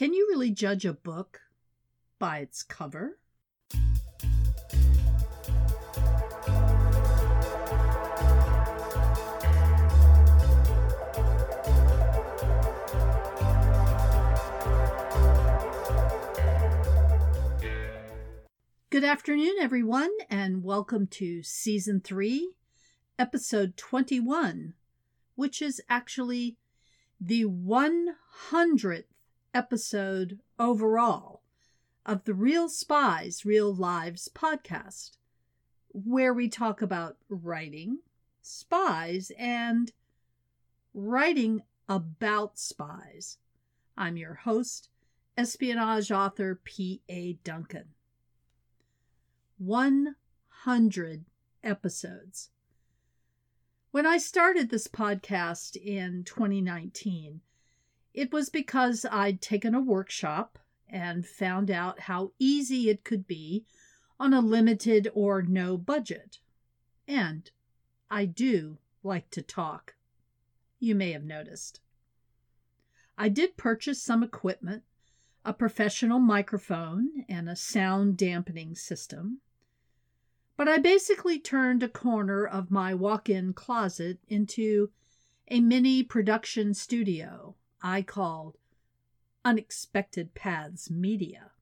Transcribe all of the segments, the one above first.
Can you really judge a book by its cover? Good afternoon, everyone, and welcome to Season 3, Episode 21, which is actually the 100th episode overall of the Real Spies, Real Lives podcast, where we talk about writing, spies, and writing about spies. I'm your host, espionage author P.A. Duncan. 100 episodes. When I started this podcast in 2019, it was because I'd taken a workshop and found out how easy it could be on a limited or no budget. And I do like to talk. You may have noticed. I did purchase some equipment, a professional microphone, and a sound dampening system. But I basically turned a corner of my walk in closet into a mini production studio I called Unexpected Paths Media.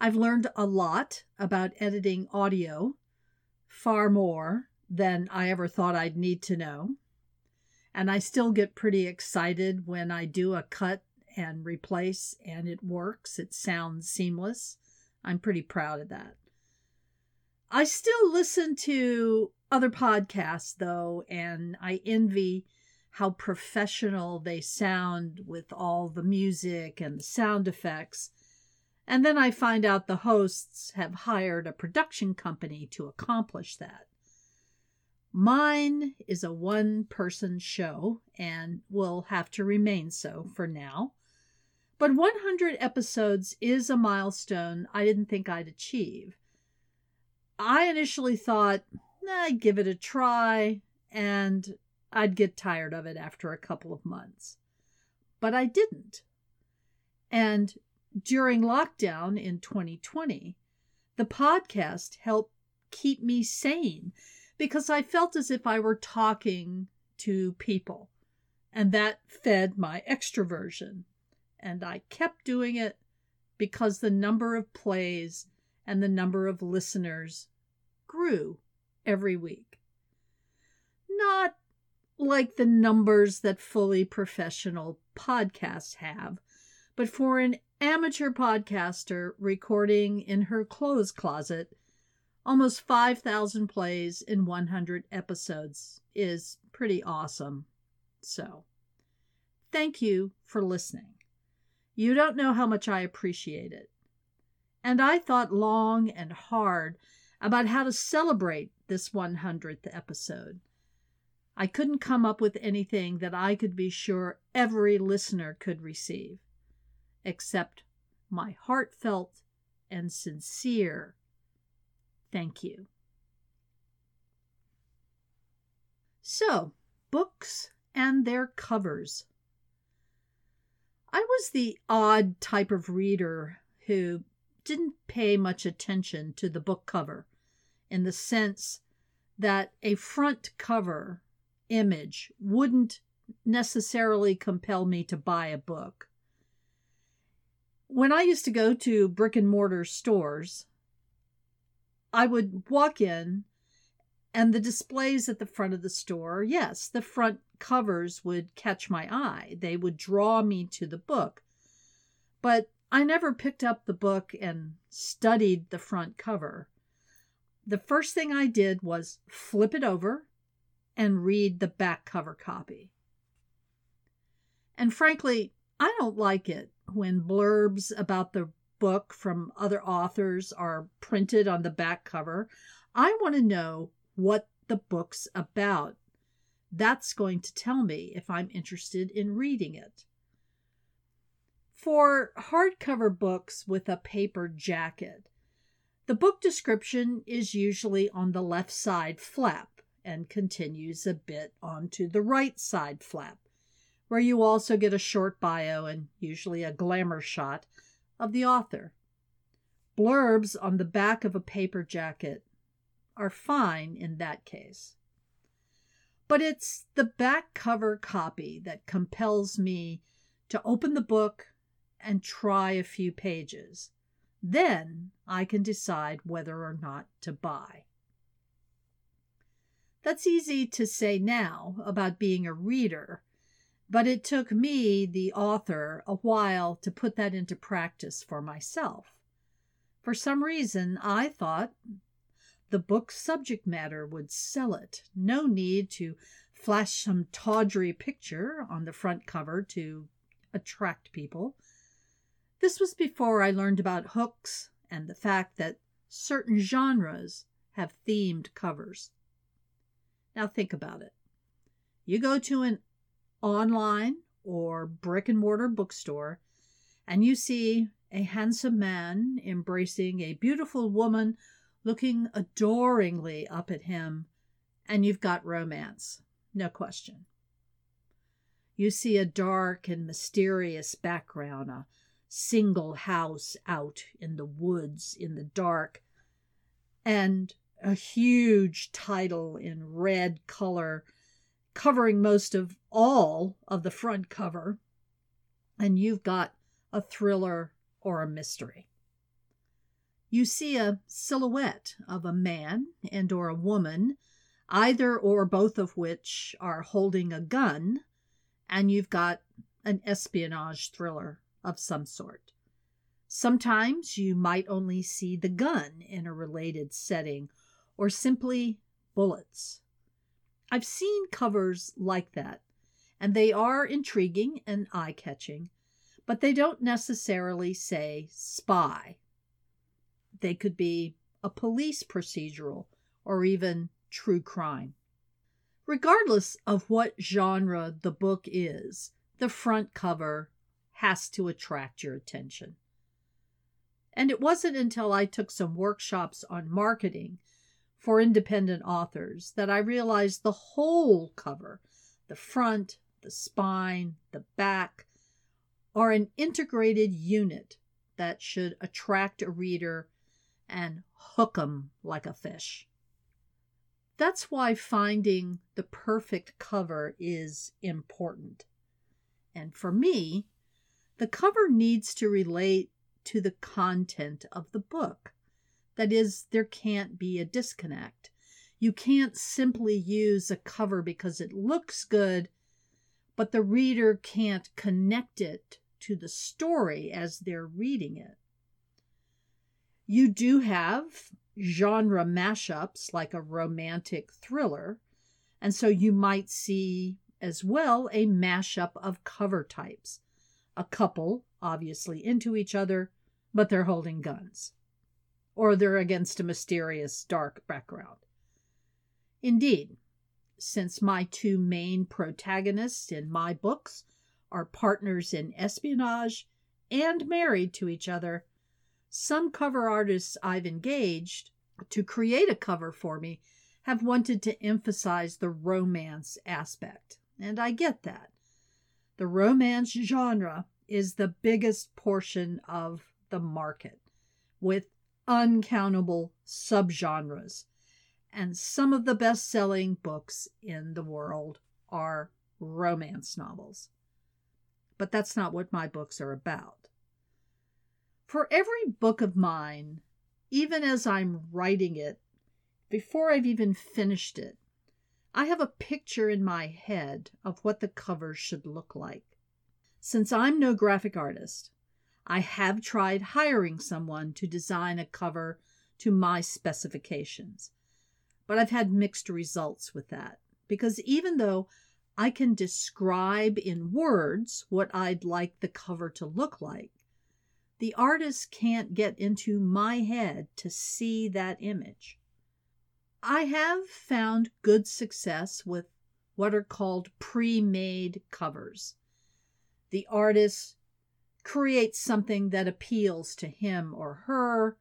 I've learned a lot about editing audio, far more than I ever thought I'd need to know. And I still get pretty excited when I do a cut and replace and it works. It sounds seamless. I'm pretty proud of that. I still listen to other podcasts though, and I envy how professional they sound with all the music and the sound effects. And then I find out the hosts have hired a production company to accomplish that. Mine is a one person show and will have to remain so for now. But 100 episodes is a milestone I didn't think I'd achieve. I initially thought I'd give it a try, and I'd get tired of it after a couple of months. But I didn't. And during lockdown in 2020, the podcast helped keep me sane because I felt as if I were talking to people. And that fed my extroversion. And I kept doing it because the number of plays and the number of listeners grew every week. Not like the numbers that fully professional podcasts have, but for an amateur podcaster recording in her clothes closet, almost 5,000 plays in 100 episodes is pretty awesome. So, thank you for listening. You don't know how much I appreciate it. And I thought long and hard about how to celebrate this 100th episode. I couldn't come up with anything that I could be sure every listener could receive, except my heartfelt and sincere thank you. So, books and their covers. I was the odd type of reader who didn't pay much attention to the book cover in the sense that a front cover image wouldn't necessarily compel me to buy a book. When I used to go to brick and mortar stores, I would walk in and the displays at the front of the store, yes, the front covers would catch my eye. They would draw me to the book. But I never picked up the book and studied the front cover. The first thing I did was flip it over and read the back cover copy. And frankly, I don't like it when blurbs about the book from other authors are printed on the back cover. I want to know what the book's about. That's going to tell me if I'm interested in reading it. For hardcover books with a paper jacket, the book description is usually on the left side flap and continues a bit onto the right side flap, where you also get a short bio and usually a glamour shot of the author. Blurbs on the back of a paper jacket are fine in that case. But it's the back cover copy that compels me to open the book and try a few pages. Then I can decide whether or not to buy. That's easy to say now about being a reader, but it took me, the author, a while to put that into practice for myself. For some reason, I thought the book's subject matter would sell it. No need to flash some tawdry picture on the front cover to attract people. This was before I learned about hooks and the fact that certain genres have themed covers. Now think about it. You go to an online or brick and mortar bookstore and you see a handsome man embracing a beautiful woman looking adoringly up at him, and you've got romance, no question. You see a dark and mysterious background, a single house out in the woods in the dark, and a huge title in red color covering most of all of the front cover, and you've got a thriller or a mystery. You see a silhouette of a man and or a woman, either or both of which are holding a gun and you've got an espionage thriller of some sort. Sometimes you might only see the gun in a related setting or simply bullets. I've seen covers like that, and they are intriguing and eye catching, but they don't necessarily say spy. They could be a police procedural or even true crime. Regardless of what genre the book is, the front cover has to attract your attention. And it wasn't until I took some workshops on marketing for independent authors that I realized the whole cover, the front, the spine, the back, are an integrated unit that should attract a reader and hook 'em like a fish. That's why finding the perfect cover is important. And for me, the cover needs to relate to the content of the book. That is, there can't be a disconnect. You can't simply use a cover because it looks good, but the reader can't connect it to the story as they're reading it. You do have genre mashups like a romantic thriller. And so you might see as well a mashup of cover types. A couple, obviously into each other, but they're holding guns. Or they're against a mysterious dark background. Indeed, since my two main protagonists in my books are partners in espionage and married to each other, some cover artists I've engaged to create a cover for me have wanted to emphasize the romance aspect, and I get that. The romance genre is the biggest portion of the market, with uncountable subgenres, and some of the best selling books in the world are romance novels. But that's not what my books are about. For every book of mine, even as I'm writing it, before I've even finished it, I have a picture in my head of what the cover should look like. Since I'm no graphic artist, I have tried hiring someone to design a cover to my specifications. But I've had mixed results with that because even though I can describe in words what I'd like the cover to look like, the artist can't get into my head to see that image. I have found good success with what are called pre made covers. The artist creates something that appeals to him or her,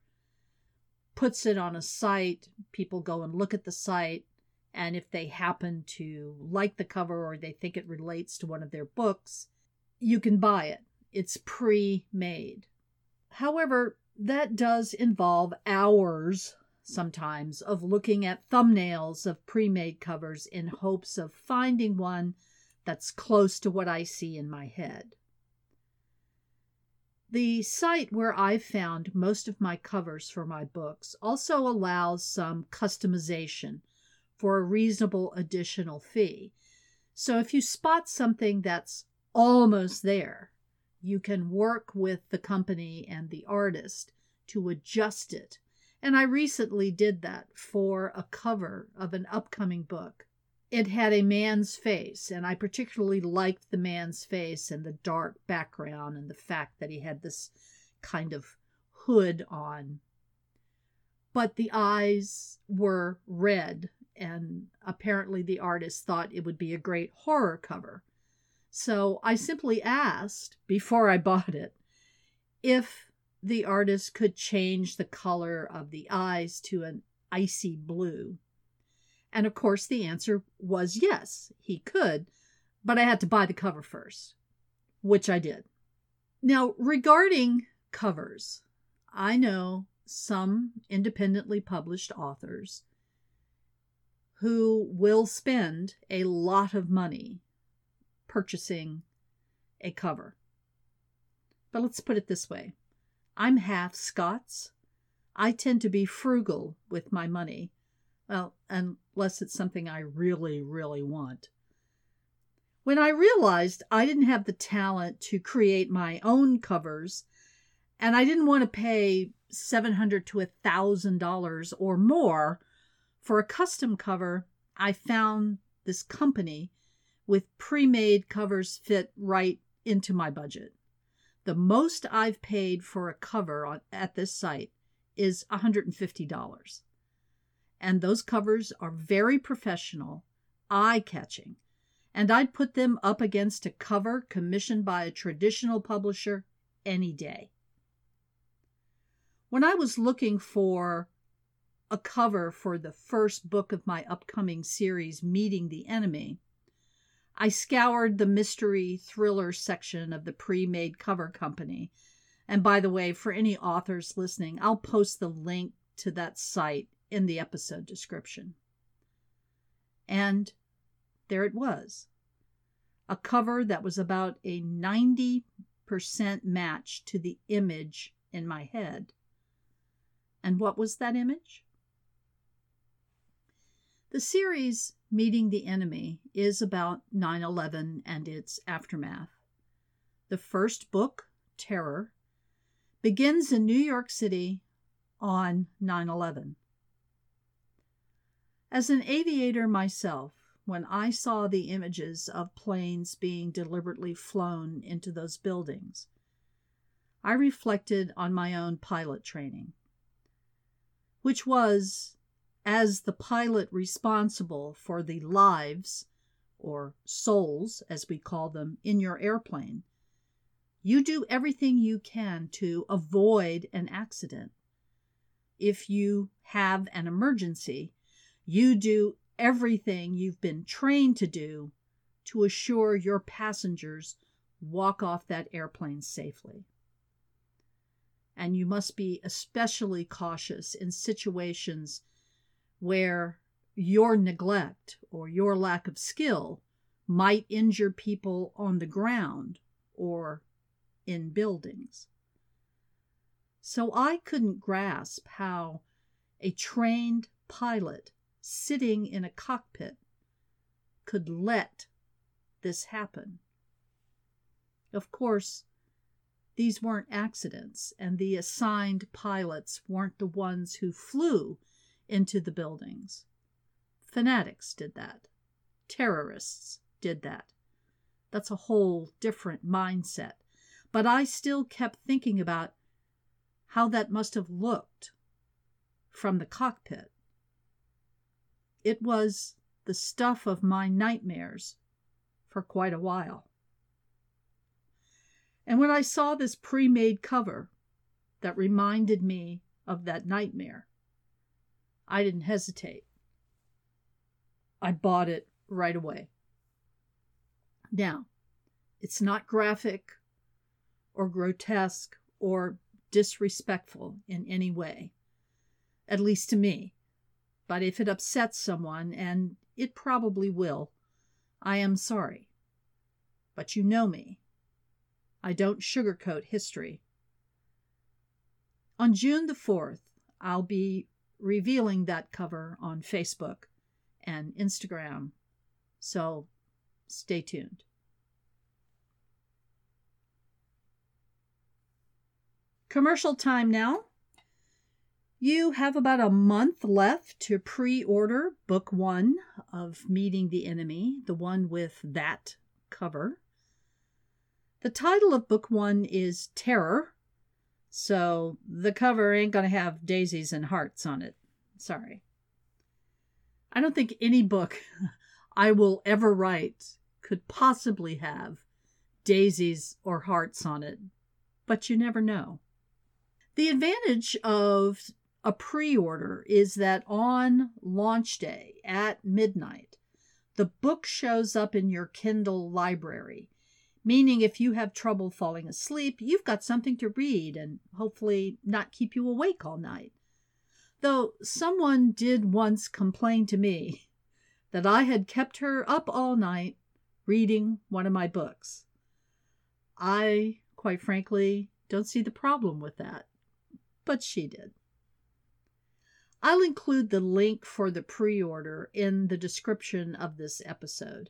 puts it on a site, people go and look at the site, And if they happen to like the cover or they think it relates to one of their books, you can buy it. It's pre made. However, that does involve hours sometimes of looking at thumbnails of pre made covers in hopes of finding one that's close to what I see in my head. The site where I've found most of my covers for my books also allows some customization for a reasonable additional fee. So if you spot something that's almost there, you can work with the company and the artist to adjust it. And I recently did that for a cover of an upcoming book it had a man's face, and I particularly liked the man's face and the dark background and the fact that he had this kind of hood on. But the eyes were red, and apparently the artist thought it would be a great horror cover. So I simply asked, before I bought it, if the artist could change the color of the eyes to an icy blue. And of course, the answer was yes, he could, but I had to buy the cover first, which I did. Now, regarding covers, I know some independently published authors who will spend a lot of money purchasing a cover. But let's put it this way I'm half Scots. I tend to be frugal with my money well, unless it's something I really, really want. When I realized I didn't have the talent to create my own covers, and I didn't want to pay $700 to $1,000 or more for a custom cover, I found this company with pre made covers fit right into my budget. The most I've paid for a cover on, at this site is $150 and those covers are very professional, eye catching, and I'd put them up against a cover commissioned by a traditional publisher any day. When I was looking for a cover for the first book of my upcoming series, Meeting the Enemy, I scoured the mystery thriller section of the pre made cover company. And by the way, for any authors listening, I'll post the link to that site in the episode description. And there it was a cover that was about a 90% match to the image in my head. And what was that image? The series Meeting the Enemy is about 9 11 and its aftermath. The first book, Terror, begins in New York City on 9 11. As an aviator myself, when I saw the images of planes being deliberately flown into those buildings, I reflected on my own pilot training, which was, as the pilot responsible for the lives, or souls as we call them, in your airplane, you do everything you can to avoid an accident. If you have an emergency, you do everything you've been trained to do to assure your passengers walk off that airplane safely. And you must be especially cautious in situations where your neglect or your lack of skill might injure people on the ground or in buildings. So I couldn't grasp how a trained pilot sitting in a cockpit could let this happen. Of course, these weren't accidents, and the assigned pilots weren't the ones who flew into the buildings. Fanatics did that. Terrorists did that. That's a whole different mindset. But I still kept thinking about how that must have looked from the cockpit. It was the stuff of my nightmares for quite a while. And when I saw this pre made cover that reminded me of that nightmare, I didn't hesitate. I bought it right away. Now, it's not graphic or grotesque or disrespectful in any way, at least to me. But if it upsets someone, and it probably will, I am sorry. But you know me. I don't sugarcoat history. On June the 4th, I'll be revealing that cover on Facebook and Instagram. So stay tuned. Commercial time now. You have about a month left to pre order book one of Meeting the Enemy, the one with that cover. The title of book one is Terror, so the cover ain't going to have daisies and hearts on it. Sorry. I don't think any book I will ever write could possibly have daisies or hearts on it, but you never know. The advantage of a pre order is that on launch day at midnight, the book shows up in your Kindle library, meaning if you have trouble falling asleep, you've got something to read and hopefully not keep you awake all night. Though someone did once complain to me that I had kept her up all night reading one of my books. I, quite frankly, don't see the problem with that but she did. I'll include the link for the pre order in the description of this episode.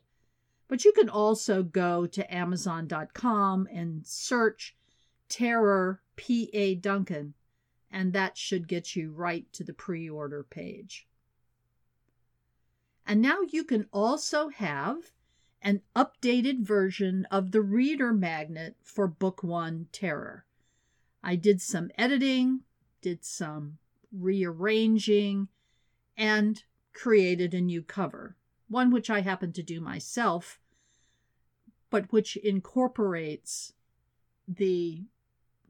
But you can also go to Amazon.com and search Terror P.A. Duncan, and that should get you right to the pre order page. And now you can also have an updated version of the reader magnet for Book One Terror. I did some editing, did some rearranging, and created a new cover, one which I happen to do myself, but which incorporates the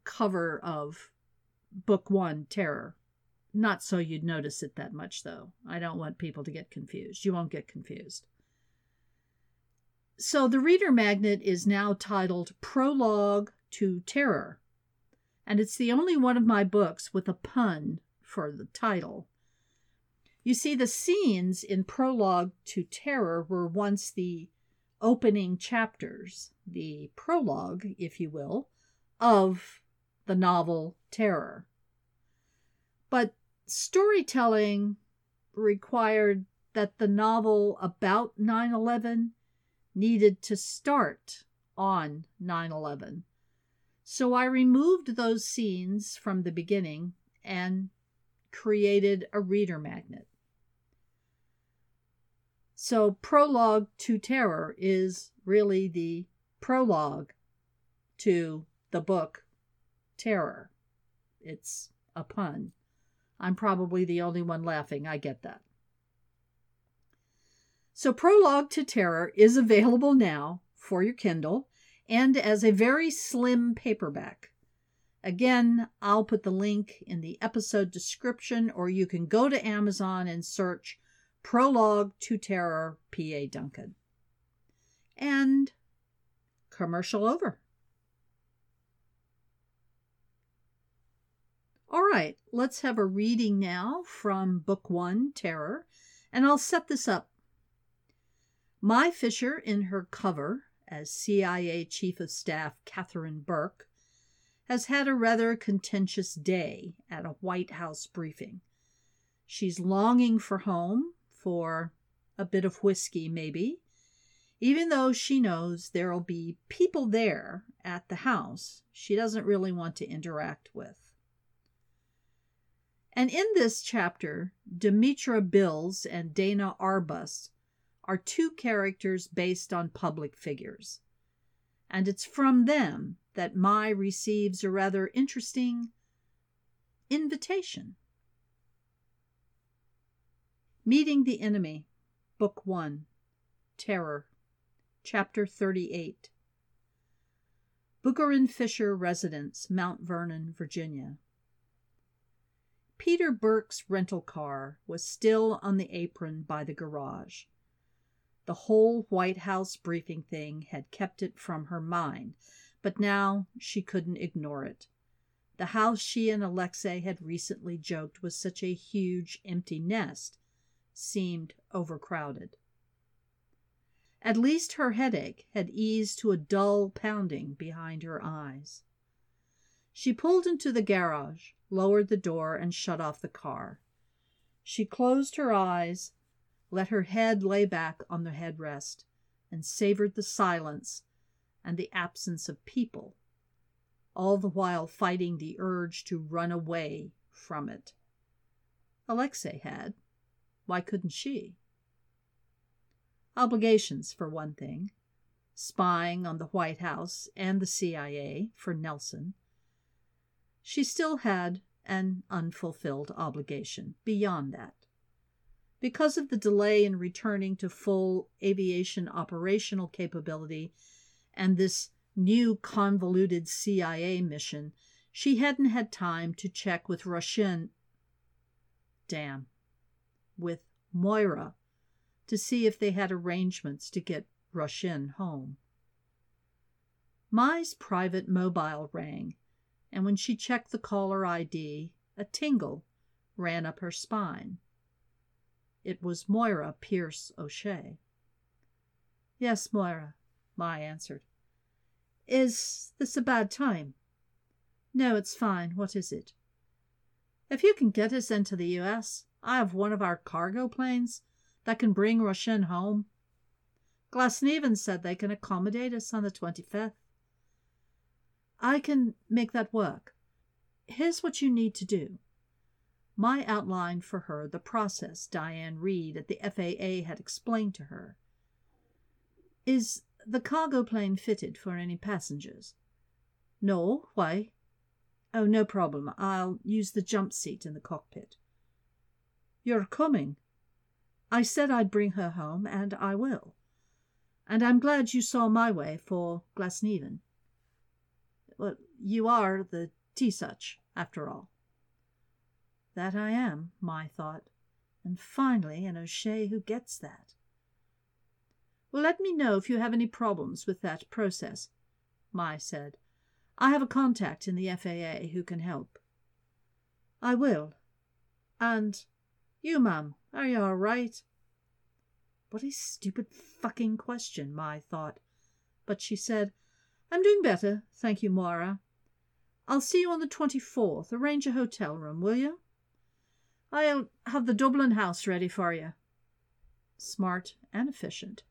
cover of Book One Terror. Not so you'd notice it that much, though. I don't want people to get confused. You won't get confused. So the reader magnet is now titled Prologue to Terror and it's the only one of my books with a pun for the title. You see, the scenes in Prologue to Terror were once the opening chapters, the prologue, if you will, of the novel Terror. But storytelling required that the novel about 9 11 needed to start on 9 11 so I removed those scenes from the beginning and created a reader magnet. So, Prologue to Terror is really the prologue to the book Terror. It's a pun. I'm probably the only one laughing. I get that. So, Prologue to Terror is available now for your Kindle and as a very slim paperback. Again, I'll put the link in the episode description, or you can go to Amazon and search Prologue to Terror P.A. Duncan. And commercial over. All right, let's have a reading now from Book One Terror, and I'll set this up. Mai Fisher, in her cover, as CIA Chief of Staff Catherine Burke, has had a rather contentious day at a White House briefing. She's longing for home, for a bit of whiskey, maybe, even though she knows there'll be people there at the house she doesn't really want to interact with. And in this chapter, Demetra Bills and Dana Arbus are two characters based on public figures. And it's from them that Mai receives a rather interesting invitation. Meeting the Enemy, Book 1, Terror, Chapter 38. Booker and Fisher Residence, Mount Vernon, Virginia. Peter Burke's rental car was still on the apron by the garage. The whole White House briefing thing had kept it from her mind, but now she couldn't ignore it. The house she and Alexei had recently joked was such a huge empty nest seemed overcrowded. At least her headache had eased to a dull pounding behind her eyes. She pulled into the garage, lowered the door, and shut off the car. She closed her eyes, let her head lay back on the headrest, and savored the silence and the absence of people, all the while fighting the urge to run away from it. Alexei had. Why couldn't she? Obligations, for one thing. Spying on the White House and the CIA for Nelson. She still had an unfulfilled obligation beyond that. Because of the delay in returning to full aviation operational capability and this new convoluted CIA mission, she hadn't had time to check with Roisin. Damn. With Moira to see if they had arrangements to get Roisin home. Mai's private mobile rang, and when she checked the caller ID, a tingle ran up her spine. It was Moira Pierce O'Shea. Yes, Moira, Mai answered. Is this a bad time? No, it's fine. What is it? If you can get us into the U.S., I have one of our cargo planes that can bring Roisin home. Glasnevin said they can accommodate us on the 25th. I can make that work. Here's what you need to do. Mai outlined for her the process Diane Reed at the FAA had explained to her. Is the cargo plane fitted for any passengers? No, why? Oh, no problem. I'll use the jump seat in the cockpit. You're coming? I said I'd bring her home, and I will. And I'm glad you saw my way for Glasnevin. Well, you are the Taoiseach, after all. That I am, Mai thought. And finally an O'Shea who gets that. Well, let me know if you have any problems with that process, Mai said. I have a contact in the FAA who can help. I will. And you, ma'am, are you all right? What a stupid fucking question, Mai thought. But she said, I'm doing better, thank you, Moira. I'll see you on the 24th. Arrange a hotel room, will you? I'll have the Dublin house ready for you. Smart and efficient.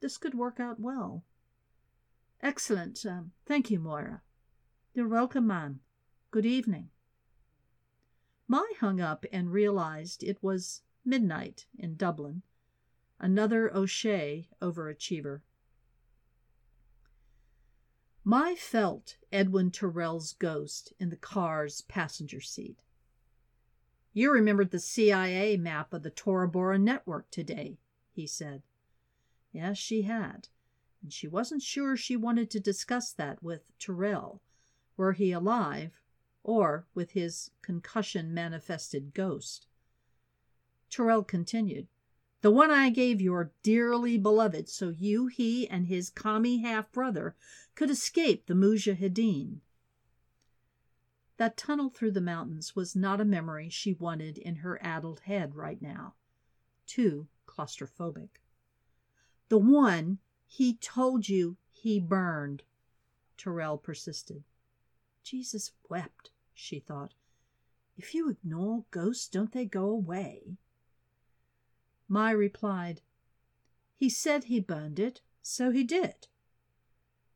This could work out well. Excellent. Um, thank you, Moira. You're welcome, ma'am. Good evening. Mai hung up and realized it was midnight in Dublin. Another O'Shea overachiever. Mai felt Edwin Tyrrell's ghost in the car's passenger seat. You remembered the CIA map of the Tora Bora network today, he said. Yes, she had, and she wasn't sure she wanted to discuss that with Tyrrell, were he alive or with his concussion manifested ghost. Tyrrell continued, The one I gave your dearly beloved so you, he, and his commie half brother could escape the Mujahideen. That tunnel through the mountains was not a memory she wanted in her addled head right now. Too claustrophobic. The one he told you he burned, Tyrrell persisted. Jesus wept, she thought. If you ignore ghosts, don't they go away? Mai replied, He said he burned it, so he did.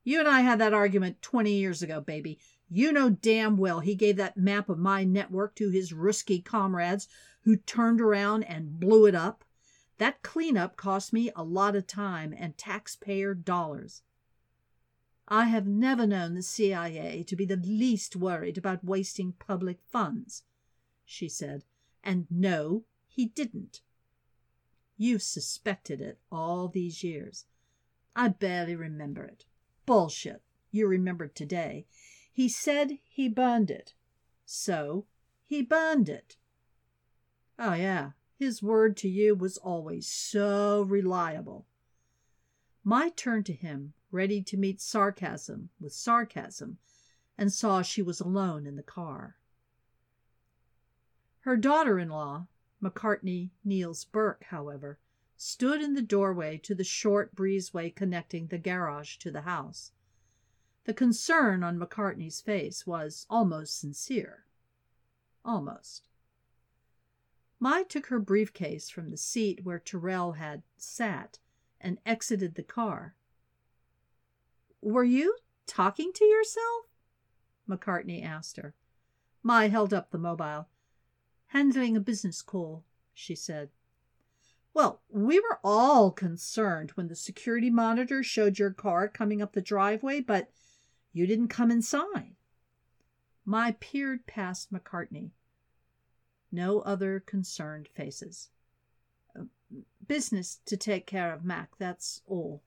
You and I had that argument 20 years ago, baby. You know damn well he gave that map of my network to his Ruski comrades who turned around and blew it up. That cleanup cost me a lot of time and taxpayer dollars. I have never known the CIA to be the least worried about wasting public funds, she said. And no, he didn't. You've suspected it all these years. I barely remember it. Bullshit. You remembered today. He said he burned it. So he burned it. Oh, yeah. His word to you was always so reliable. Mai turned to him, ready to meet sarcasm with sarcasm, and saw she was alone in the car. Her daughter in law, McCartney Niels Burke, however, stood in the doorway to the short breezeway connecting the garage to the house. The concern on McCartney's face was almost sincere. Almost. Mai took her briefcase from the seat where Tyrrell had sat and exited the car. Were you talking to yourself? McCartney asked her. Mai held up the mobile. Handling a business call, she said. Well, we were all concerned when the security monitor showed your car coming up the driveway, but you didn't come inside. Mai peered past McCartney. No other concerned faces. Uh, business to take care of, Mac, that's all.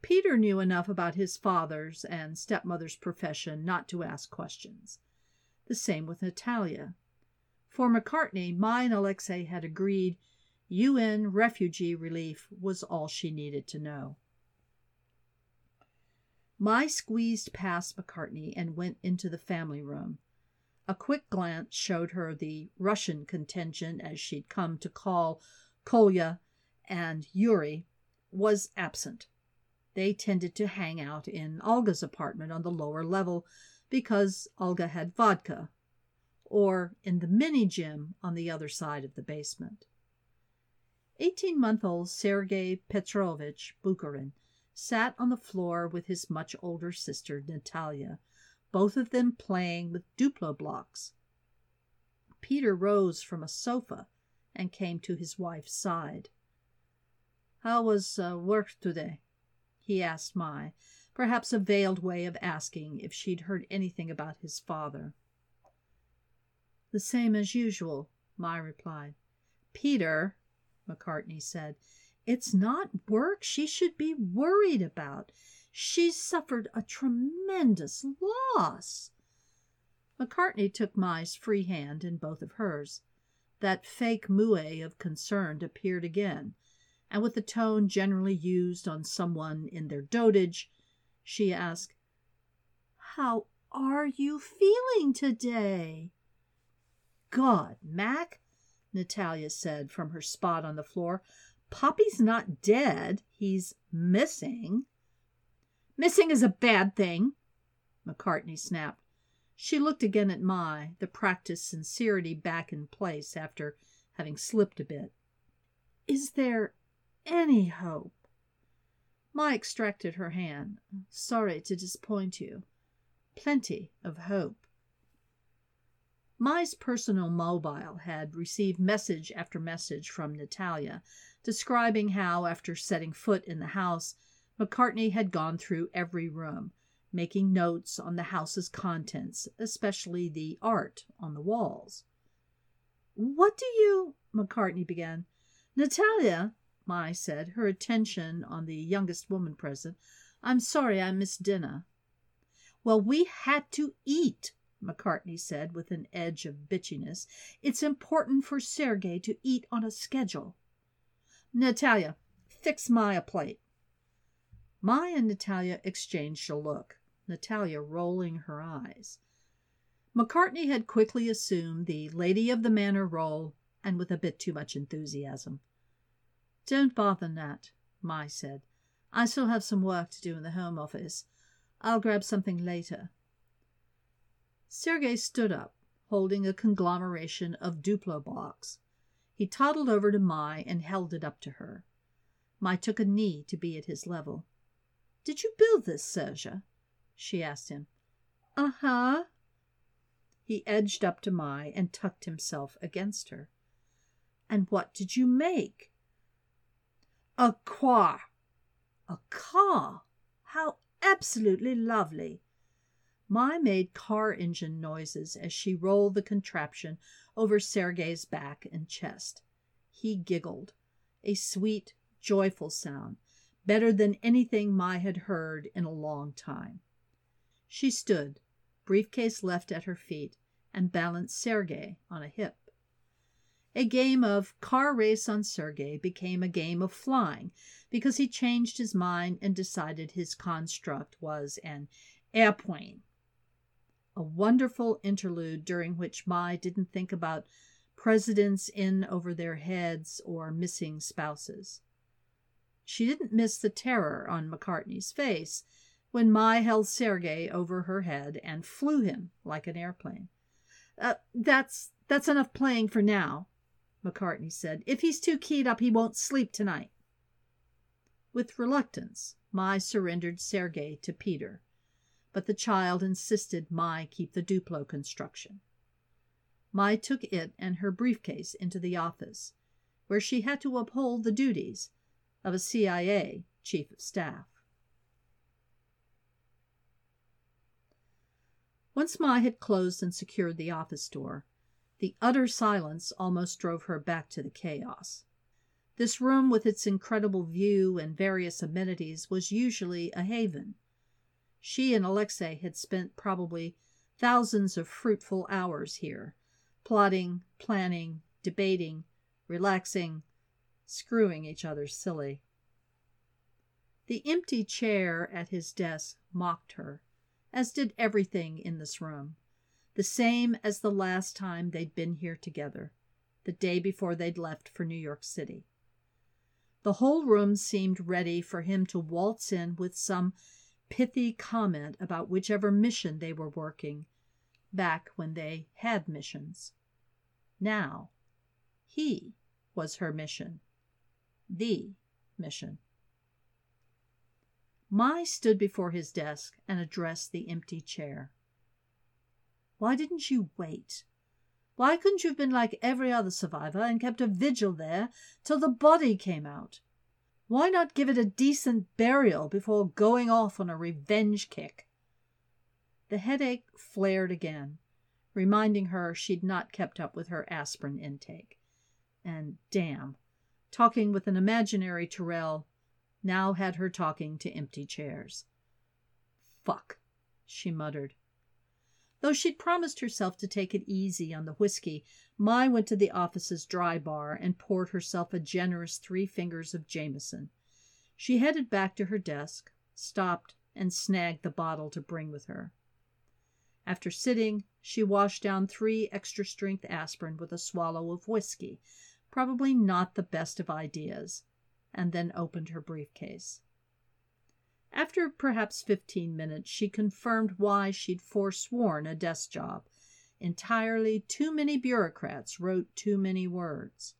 Peter knew enough about his father's and stepmother's profession not to ask questions. The same with Natalia. For McCartney, Mai and Alexei had agreed UN refugee relief was all she needed to know. Mai squeezed past McCartney and went into the family room. A quick glance showed her the Russian contingent, as she'd come to call Kolya and Yuri, was absent. They tended to hang out in Olga's apartment on the lower level because Olga had vodka, or in the mini gym on the other side of the basement. Eighteen month old Sergei Petrovich Bukharin sat on the floor with his much older sister Natalia, both of them playing with Duplo blocks. Peter rose from a sofa and came to his wife's side. How was uh, work today? he asked Mai, perhaps a veiled way of asking if she'd heard anything about his father. The same as usual, Mai replied. Peter, McCartney said, it's not work she should be worried about. She's suffered a tremendous loss. McCartney took Mai's free hand in both of hers. That fake moue of concern appeared again, and with the tone generally used on someone in their dotage, she asked, How are you feeling today? God, Mac, Natalia said from her spot on the floor. Poppy's not dead. He's missing. Missing is a bad thing, McCartney snapped. She looked again at Mai, the practiced sincerity back in place after having slipped a bit. Is there any hope. Mai extracted her hand. Sorry to disappoint you. Plenty of hope. Mai's personal mobile had received message after message from Natalia, describing how, after setting foot in the house, McCartney had gone through every room, making notes on the house's contents, especially the art on the walls. What do you. McCartney began. Natalia, Mai said, her attention on the youngest woman present. I'm sorry I missed dinner. Well, we had to eat, McCartney said with an edge of bitchiness. It's important for Sergei to eat on a schedule. Natalia, fix Mai a plate. Mai and Natalia exchanged a look, Natalia rolling her eyes. McCartney had quickly assumed the lady of the manor role and with a bit too much enthusiasm. Don't bother, Nat, Mai said. I still have some work to do in the Home Office. I'll grab something later. Sergei stood up, holding a conglomeration of Duplo blocks. He toddled over to Mai and held it up to her. Mai took a knee to be at his level. Did you build this, Serge? she asked him. Uh huh. He edged up to Mai and tucked himself against her. And what did you make? A car. A car. How absolutely lovely. Mai made car engine noises as she rolled the contraption over Sergei's back and chest. He giggled, a sweet, joyful sound, better than anything Mai had heard in a long time. She stood, briefcase left at her feet, and balanced Sergei on a hip. A game of car race on Sergei became a game of flying because he changed his mind and decided his construct was an airplane. A wonderful interlude during which Mai didn't think about presidents in over their heads or missing spouses. She didn't miss the terror on McCartney's face when Mai held Sergei over her head and flew him like an airplane. Uh, that's that's enough playing for now, McCartney said. If he's too keyed up, he won't sleep tonight. With reluctance, Mai surrendered Sergei to Peter, but the child insisted Mai keep the Duplo construction. Mai took it and her briefcase into the office, where she had to uphold the duties of a CIA chief of staff. Once Mai had closed and secured the office door, the utter silence almost drove her back to the chaos. This room, with its incredible view and various amenities, was usually a haven. She and Alexei had spent probably thousands of fruitful hours here, plotting, planning, debating, relaxing, screwing each other silly. The empty chair at his desk mocked her, as did everything in this room, the same as the last time they'd been here together, the day before they'd left for New York City. The whole room seemed ready for him to waltz in with some pithy comment about whichever mission they were working back when they had missions. Now, he was her mission, the mission. Mai stood before his desk and addressed the empty chair. Why didn't you wait? Why couldn't you have been like every other survivor and kept a vigil there till the body came out? Why not give it a decent burial before going off on a revenge kick? The headache flared again reminding her she'd not kept up with her aspirin intake. And damn, talking with an imaginary Tyrrell now had her talking to empty chairs. Fuck, she muttered. Though she'd promised herself to take it easy on the whiskey, Mai went to the office's dry bar and poured herself a generous three fingers of Jameson. She headed back to her desk, stopped, and snagged the bottle to bring with her. After sitting, she washed down three extra strength aspirin with a swallow of whiskey, probably not the best of ideas, and then opened her briefcase. After perhaps fifteen minutes, she confirmed why she'd forsworn a desk job. Entirely too many bureaucrats wrote too many words.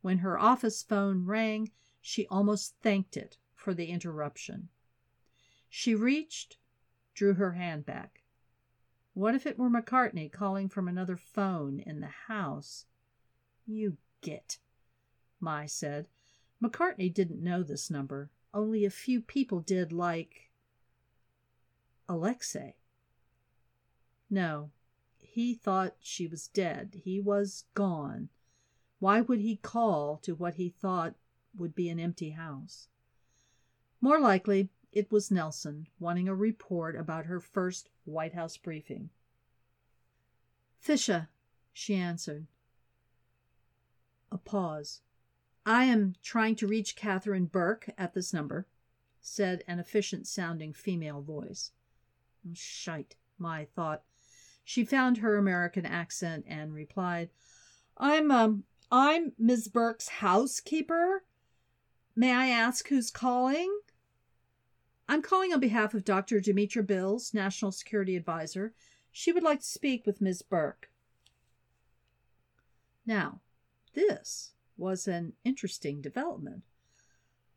When her office phone rang, she almost thanked it for the interruption. She reached, drew her hand back. What if it were McCartney calling from another phone in the house? You git, Mai said. McCartney didn't know this number. Only a few people did, like Alexei. No, he thought she was dead. He was gone. Why would he call to what he thought would be an empty house? More likely, it was Nelson, wanting a report about her first White House briefing. Fisher, she answered. A pause. I am trying to reach Catherine Burke at this number, said an efficient sounding female voice. Shite, Mai thought. She found her American accent and replied, I'm um I'm Miss Burke's housekeeper. May I ask who's calling? I'm calling on behalf of Dr. Demetra Bills, National Security Advisor. She would like to speak with Ms. Burke. Now, this was an interesting development.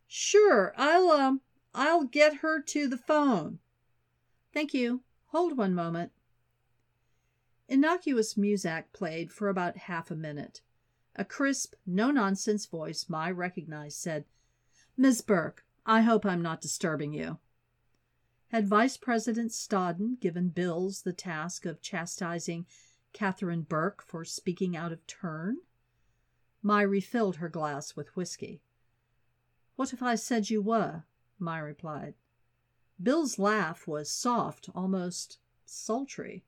Sure, I'll um I'll get her to the phone. Thank you. Hold one moment. Innocuous Muzak played for about half a minute. A crisp, no nonsense voice Mai recognized said, Miss Burke, I hope I'm not disturbing you. Had Vice President Stodden given Bills the task of chastising Catherine Burke for speaking out of turn? Mai refilled her glass with whiskey. What if I said you were? Mai replied. Bills' laugh was soft, almost sultry.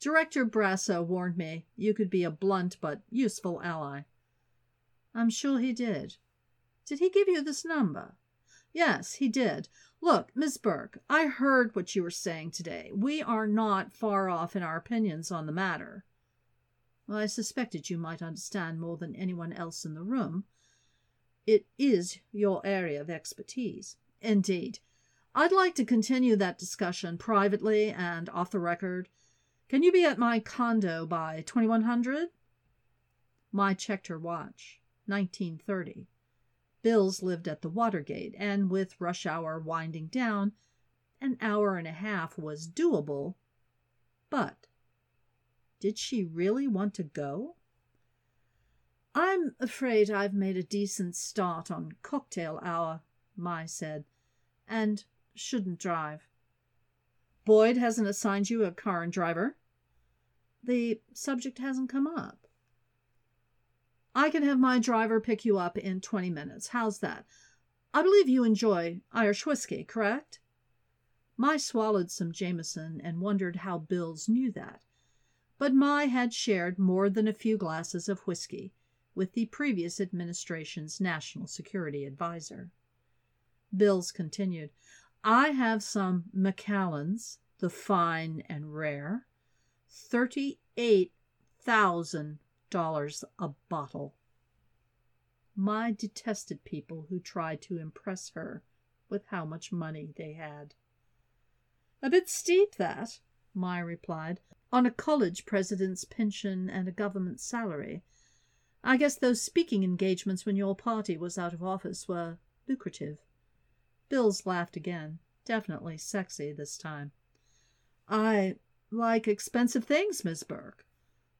Director Brasso warned me you could be a blunt but useful ally. I'm sure he did. Did he give you this number? Yes, he did. Look, Miss Burke, I heard what you were saying today. We are not far off in our opinions on the matter. I suspected you might understand more than anyone else in the room. It is your area of expertise. Indeed. I'd like to continue that discussion privately and off the record. Can you be at my condo by 2100? Mai checked her watch. 1930. Bills lived at the Watergate, and with rush hour winding down, an hour and a half was doable. But did she really want to go? I'm afraid I've made a decent start on cocktail hour, Mai said, and shouldn't drive. Boyd hasn't assigned you a car and driver? The subject hasn't come up. I can have my driver pick you up in 20 minutes. How's that? I believe you enjoy Irish whiskey, correct? Mai swallowed some Jameson and wondered how Bills knew that. But Mai had shared more than a few glasses of whiskey with the previous administration's national security advisor. Bills continued, I have some Macallans, the fine and rare, thirty-eight thousand dollars a bottle. Mai detested people who tried to impress her with how much money they had. A bit steep, that, Mai replied, on a college president's pension and a government salary. I guess those speaking engagements when your party was out of office were lucrative. Bills laughed again, definitely sexy this time. I like expensive things, Miss Burke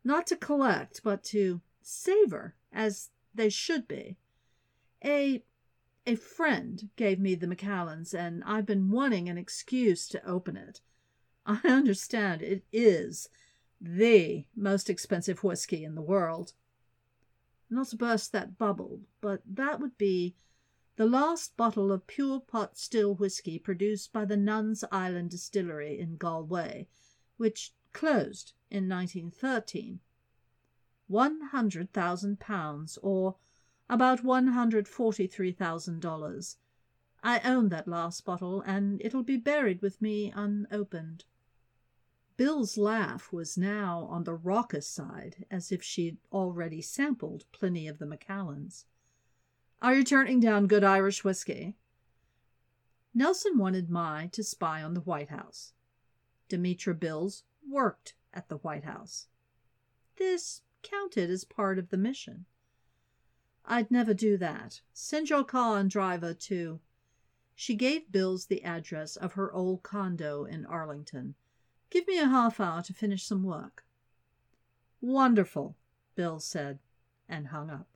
not to collect, but to savor, as they should be. A a friend gave me the Macallans, and I've been wanting an excuse to open it. I understand it is the most expensive whiskey in the world. Not to burst that bubble, but that would be the last bottle of pure pot still whiskey produced by the Nuns Island Distillery in Galway, which closed in 1913. One hundred thousand pounds, or about one hundred forty three thousand dollars. I own that last bottle, and it'll be buried with me unopened. Bills' laugh was now on the raucous side, as if she'd already sampled plenty of the Macallans. Are you turning down good Irish whiskey? Nelson wanted Mai to spy on the White House. Demetra Bills worked at the White House. This counted as part of the mission. I'd never do that. Send your car and driver to. She gave Bills the address of her old condo in Arlington. Give me a half hour to finish some work. Wonderful, Bill said, and hung up.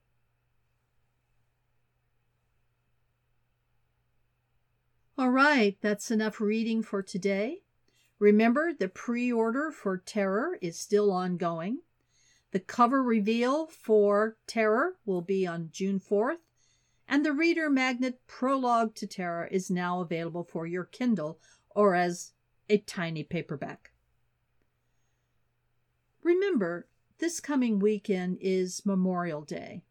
All right, that's enough reading for today. Remember, the pre order for Terror is still ongoing. The cover reveal for Terror will be on June 4th, and the Reader Magnet Prologue to Terror is now available for your Kindle or as a tiny paperback. Remember, this coming weekend is Memorial Day,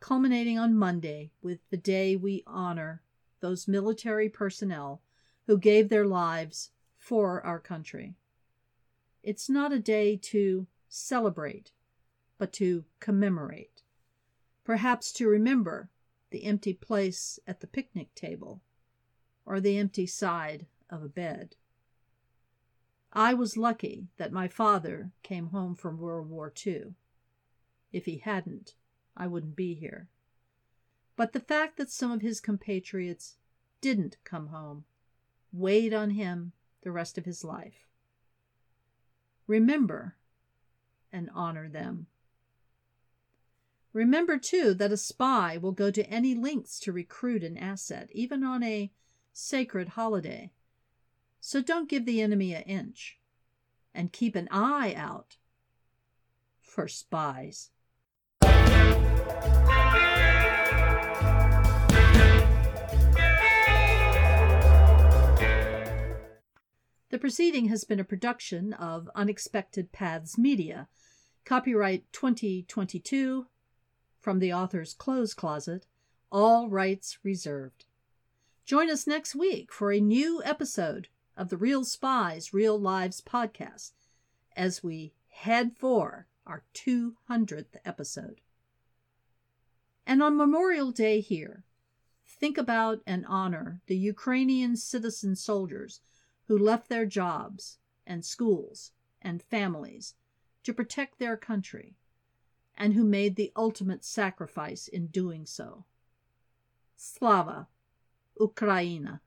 culminating on Monday with the day we honor those military personnel who gave their lives for our country. It's not a day to celebrate, but to commemorate. Perhaps to remember the empty place at the picnic table or the empty side of a bed. I was lucky that my father came home from World War II. If he hadn't, I wouldn't be here. But the fact that some of his compatriots didn't come home weighed on him the rest of his life. Remember and honor them. Remember, too, that a spy will go to any lengths to recruit an asset, even on a sacred holiday. So don't give the enemy an inch. And keep an eye out for spies. The proceeding has been a production of Unexpected Paths Media. Copyright 2022 from the author's clothes closet. All rights reserved. Join us next week for a new episode of the Real Spies, Real Lives podcast as we head for our 200th episode. And on Memorial Day here, think about and honor the Ukrainian citizen soldiers who left their jobs and schools and families to protect their country and who made the ultimate sacrifice in doing so. Slava Ukraina.